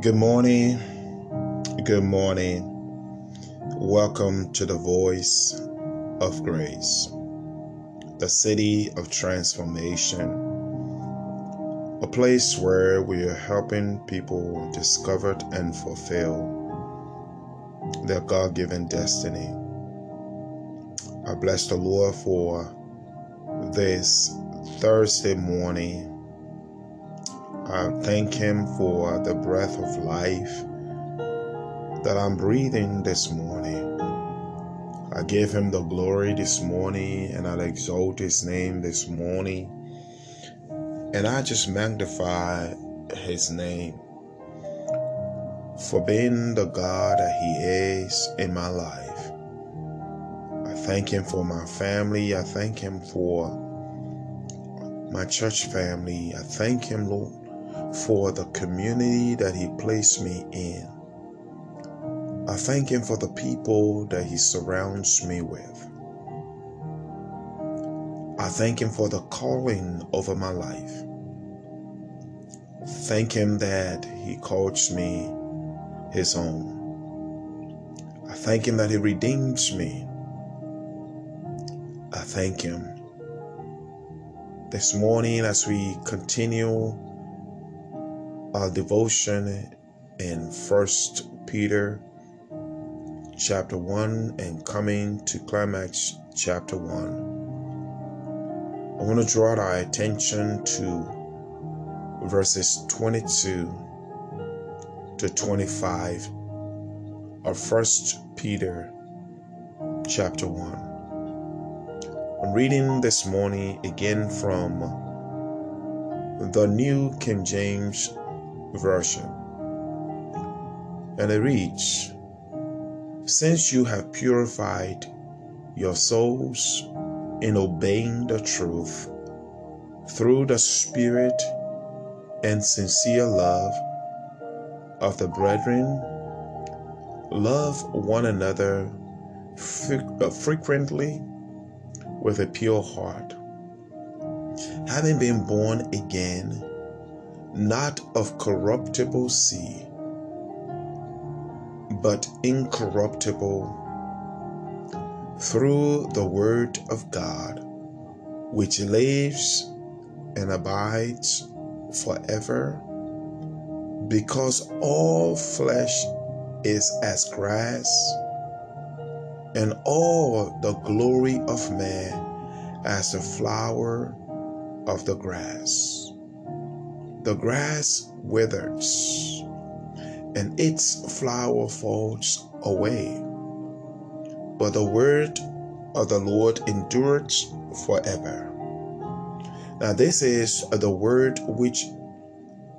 Good morning. Good morning. Welcome to the Voice of Grace, the city of transformation, a place where we are helping people discover and fulfill their God given destiny. I bless the Lord for this Thursday morning I thank Him for the breath of life that I'm breathing this morning. I give Him the glory this morning and I exalt His name this morning. And I just magnify His name for being the God that He is in my life. I thank Him for my family. I thank Him for my church family. I thank Him, Lord for the community that He placed me in. I thank Him for the people that He surrounds me with. I thank Him for the calling over my life. Thank Him that He calls me His own. I thank Him that He redeems me. I thank Him. This morning, as we continue our devotion in First Peter chapter 1 and coming to climax chapter 1. I want to draw our attention to verses 22 to 25 of First Peter chapter 1. I'm reading this morning again from the New King James Version. And it reads Since you have purified your souls in obeying the truth through the Spirit and sincere love of the brethren, love one another uh, frequently with a pure heart, having been born again not of corruptible seed, but incorruptible, through the Word of God, which lives and abides forever, because all flesh is as grass, and all the glory of man as the flower of the grass. The grass withers, and its flower falls away. But the word of the Lord endures forever. Now, this is the word which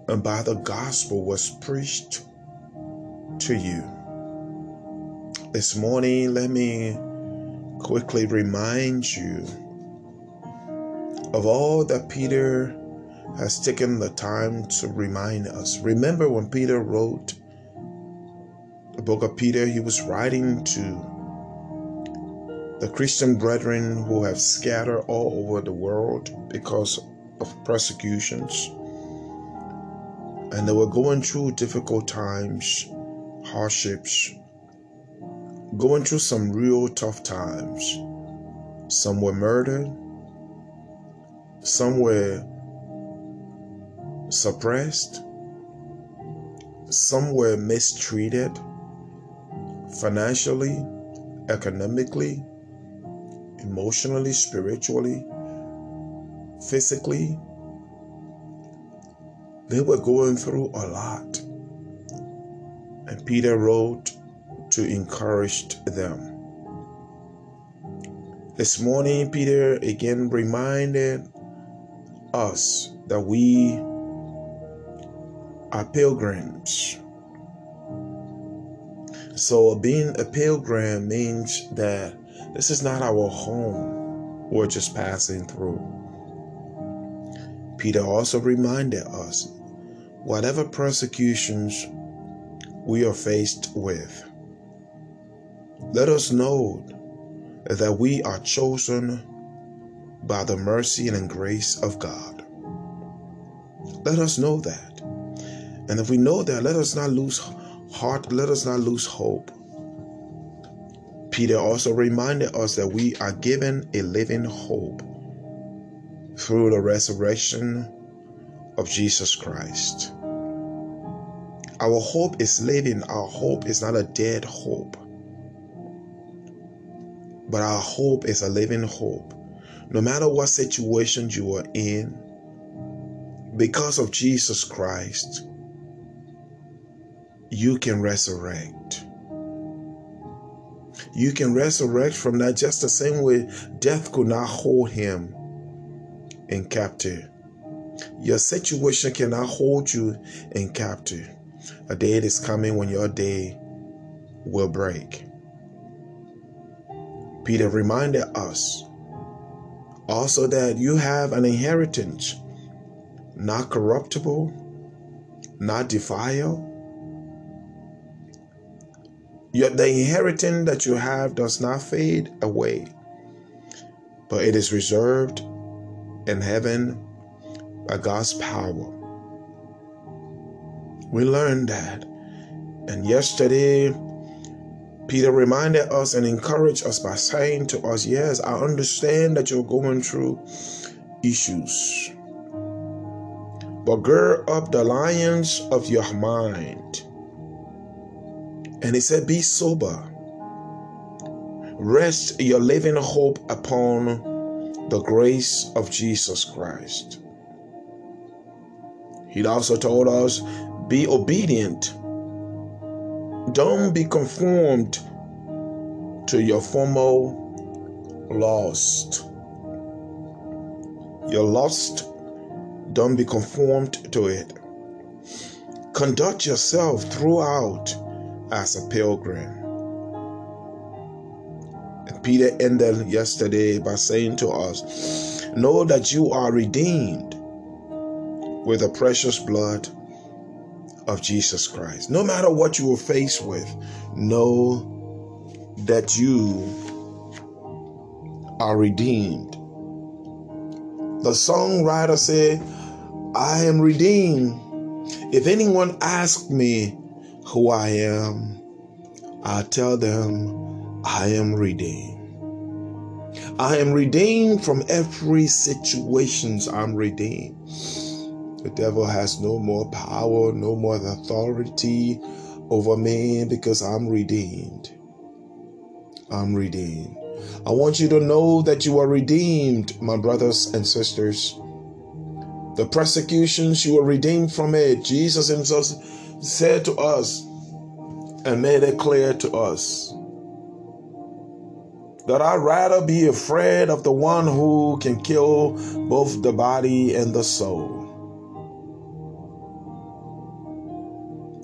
by the gospel was preached to you. This morning, let me quickly remind you of all that Peter has taken the time to remind us. Remember when Peter wrote the book of Peter, he was writing to the Christian brethren who have scattered all over the world because of persecutions. And they were going through difficult times, hardships, going through some real tough times. Some were murdered, some were suppressed, some were mistreated financially, economically, emotionally, spiritually, physically. They were going through a lot. And Peter wrote to encourage them. This morning, Peter again reminded us that we are pilgrims. So, being a pilgrim means that this is not our home, we're just passing through. Peter also reminded us whatever persecutions we are faced with, let us know that we are chosen by the mercy and grace of God. Let us know that. And if we know that, let us not lose heart, let us not lose hope. Peter also reminded us that we are given a living hope through the resurrection of Jesus Christ. Our hope is living, our hope is not a dead hope, but our hope is a living hope. No matter what situation you are in, because of Jesus Christ, you can resurrect. You can resurrect from that just the same way death could not hold him in captive. Your situation cannot hold you in captive. A day is coming when your day will break. Peter reminded us also that you have an inheritance, not corruptible, not defiled. Yet the inheritance that you have does not fade away, but it is reserved in heaven by God's power. We learned that. And yesterday, Peter reminded us and encouraged us by saying to us, Yes, I understand that you're going through issues. But gird up the lions of your mind. And he said, Be sober. Rest your living hope upon the grace of Jesus Christ. He also told us, be obedient. Don't be conformed to your former lust. Your lust, don't be conformed to it. Conduct yourself throughout as a pilgrim. And Peter ended yesterday by saying to us, Know that you are redeemed with the precious blood of Jesus Christ. No matter what you are faced with, know that you are redeemed. The songwriter said, I am redeemed. If anyone asks me who I am, I tell them I am redeemed. I am redeemed from every situations I'm redeemed. The devil has no more power, no more authority over me because I'm redeemed. I'm redeemed. I want you to know that you are redeemed, my brothers and sisters. The persecutions, you are redeemed from it. Jesus Himself said to us and made it clear to us that I'd rather be afraid of the one who can kill both the body and the soul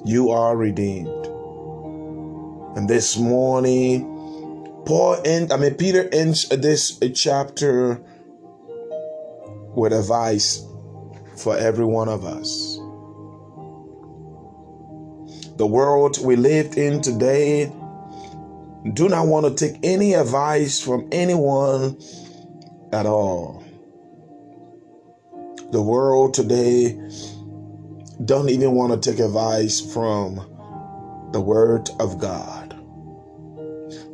you are redeemed. And this morning, Paul and I mean Peter ends this chapter with advice for every one of us. The world we live in today do not want to take any advice from anyone at all. The world today don't even want to take advice from the Word of God.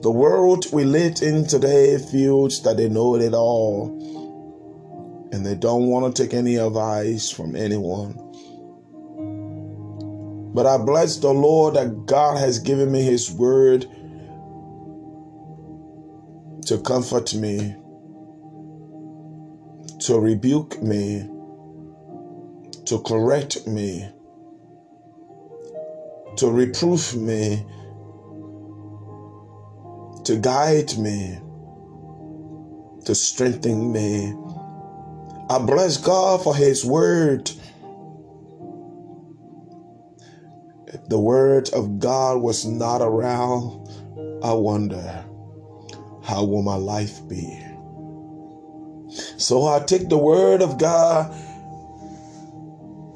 The world we live in today feels that they know it all and they don't want to take any advice from anyone. But I bless the Lord that God has given me His Word to comfort me, to rebuke me, to correct me, to reprove me, to guide me, to strengthen me. I bless God for His word. The word of God was not around, I wonder how will my life be? So I take the word of God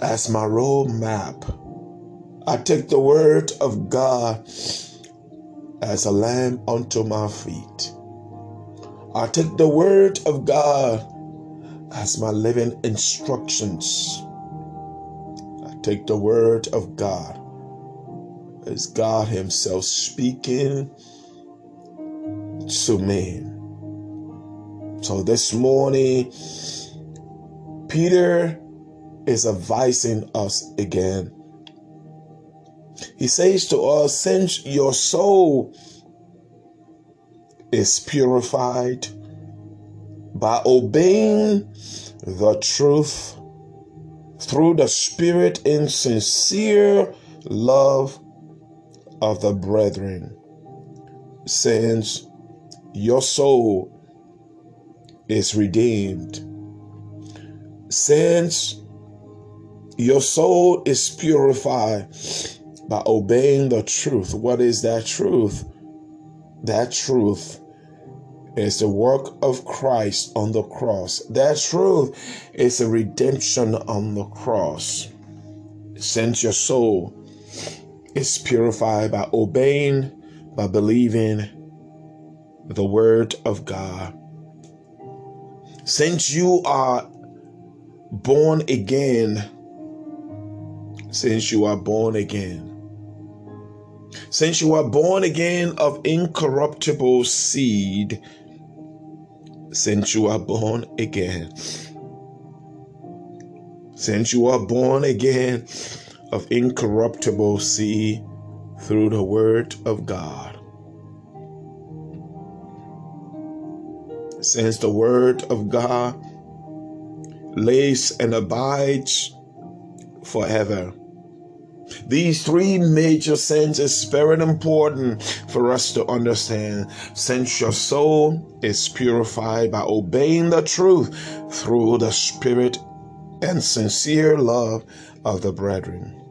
as my roadmap. I take the word of God as a lamp unto my feet. I take the word of God as my living instructions. I Take the word of God as God Himself speaking to me. So this morning, Peter is advising us again. He says to us, since your soul is purified by obeying the truth through the Spirit in sincere love of the brethren, since your soul is redeemed, since your soul is purified by obeying the truth. What is that truth? That truth is the work of Christ on the cross. That truth is the redemption on the cross. Since your soul is purified by obeying, by believing the word of God. Since you are born again, since you are born again, since you are born again of incorruptible seed, since you are born again. Since you are born again of incorruptible seed through the word of God. Since the word of God lays and abides forever these three major sins is very important for us to understand. Since your soul is purified by obeying the truth through the spirit and sincere love of the brethren.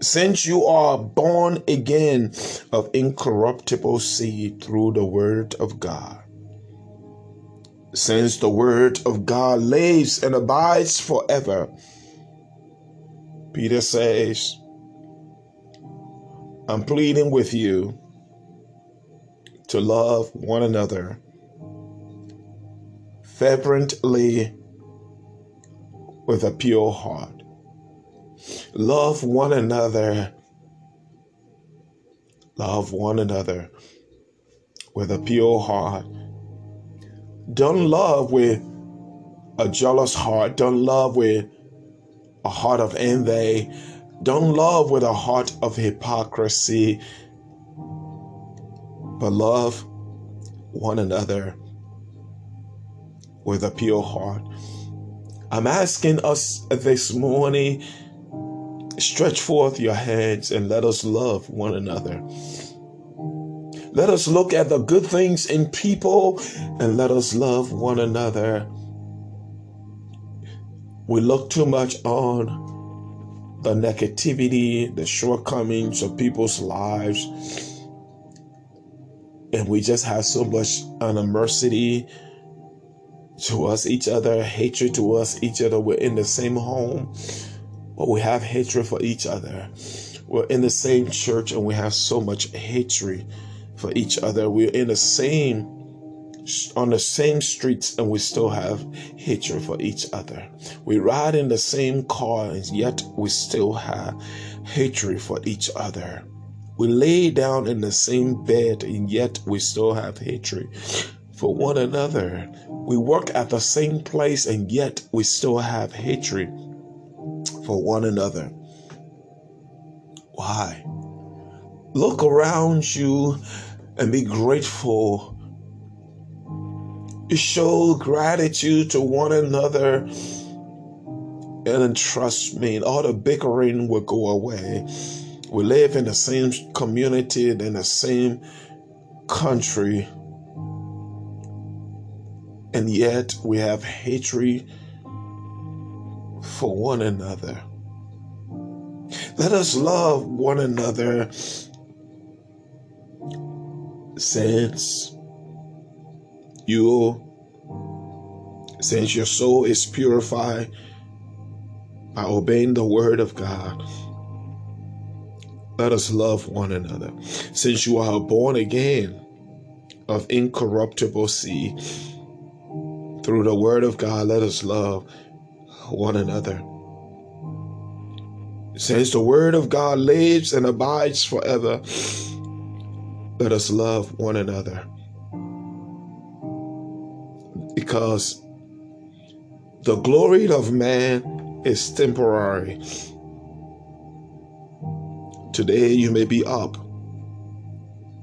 Since you are born again of incorruptible seed through the word of God. Since the word of God lives and abides forever Peter says, I'm pleading with you to love one another fervently with a pure heart. Love one another. Love one another with a pure heart. Don't love with a jealous heart. Don't love with a heart of envy. Don't love with a heart of hypocrisy, but love one another with a pure heart. I'm asking us this morning stretch forth your hands and let us love one another. Let us look at the good things in people and let us love one another. We look too much on the negativity, the shortcomings of people's lives, and we just have so much animosity to us, each other, hatred to us, each other. We're in the same home, but we have hatred for each other. We're in the same church and we have so much hatred for each other. We're in the same on the same streets and we still have hatred for each other. We ride in the same car and yet we still have hatred for each other. We lay down in the same bed and yet we still have hatred for one another. We work at the same place and yet we still have hatred for one another. Why? Look around you and be grateful show gratitude to one another. And trust me, all the bickering will go away. We live in the same community, in the same country, and yet we have hatred for one another. Let us love one another since you, since your soul is purified by obeying the word of God, let us love one another. Since you are born again of incorruptible seed, through the word of God, let us love one another. Since the word of God lives and abides forever, let us love one another. Because the glory of man is temporary. Today you may be up,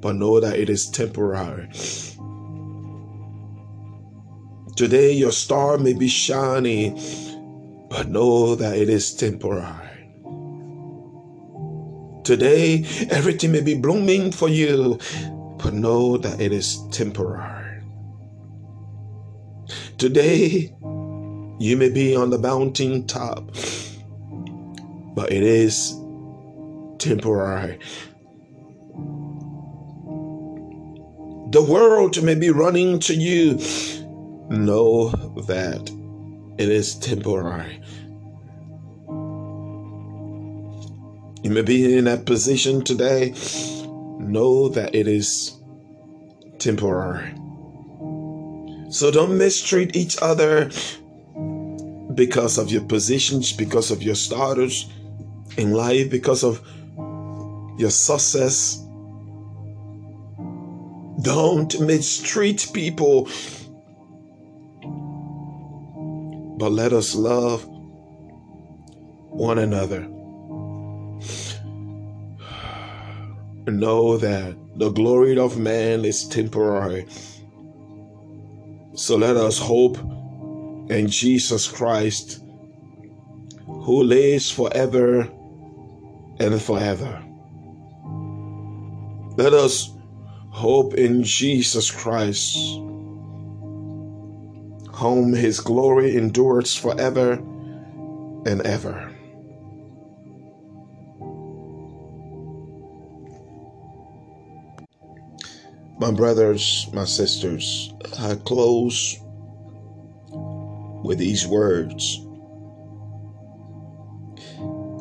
but know that it is temporary. Today your star may be shining, but know that it is temporary. Today, everything may be blooming for you, but know that it is temporary. Today, you may be on the mountain top, but it is temporary. The world may be running to you. Know that it is temporary. You may be in that position today. Know that it is temporary. So don't mistreat each other because of your positions, because of your status in life, because of your success. Don't mistreat people, but let us love one another. know that the glory of man is temporary. So let us hope in Jesus Christ, who lives forever and forever. Let us hope in Jesus Christ, whom his glory endures forever and ever. My brothers, my sisters, I close with these words.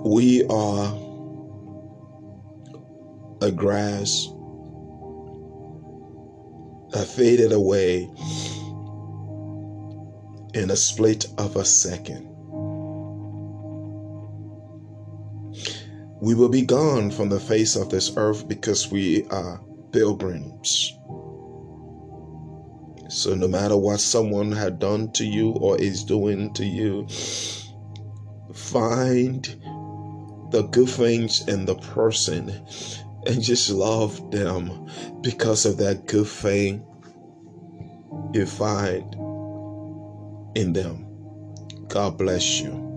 We are a grass that faded away in a split of a second. We will be gone from the face of this earth because we are pilgrims. So, no matter what someone had done to you or is doing to you, find the good things in the person and just love them because of that good thing you find in them. God bless you.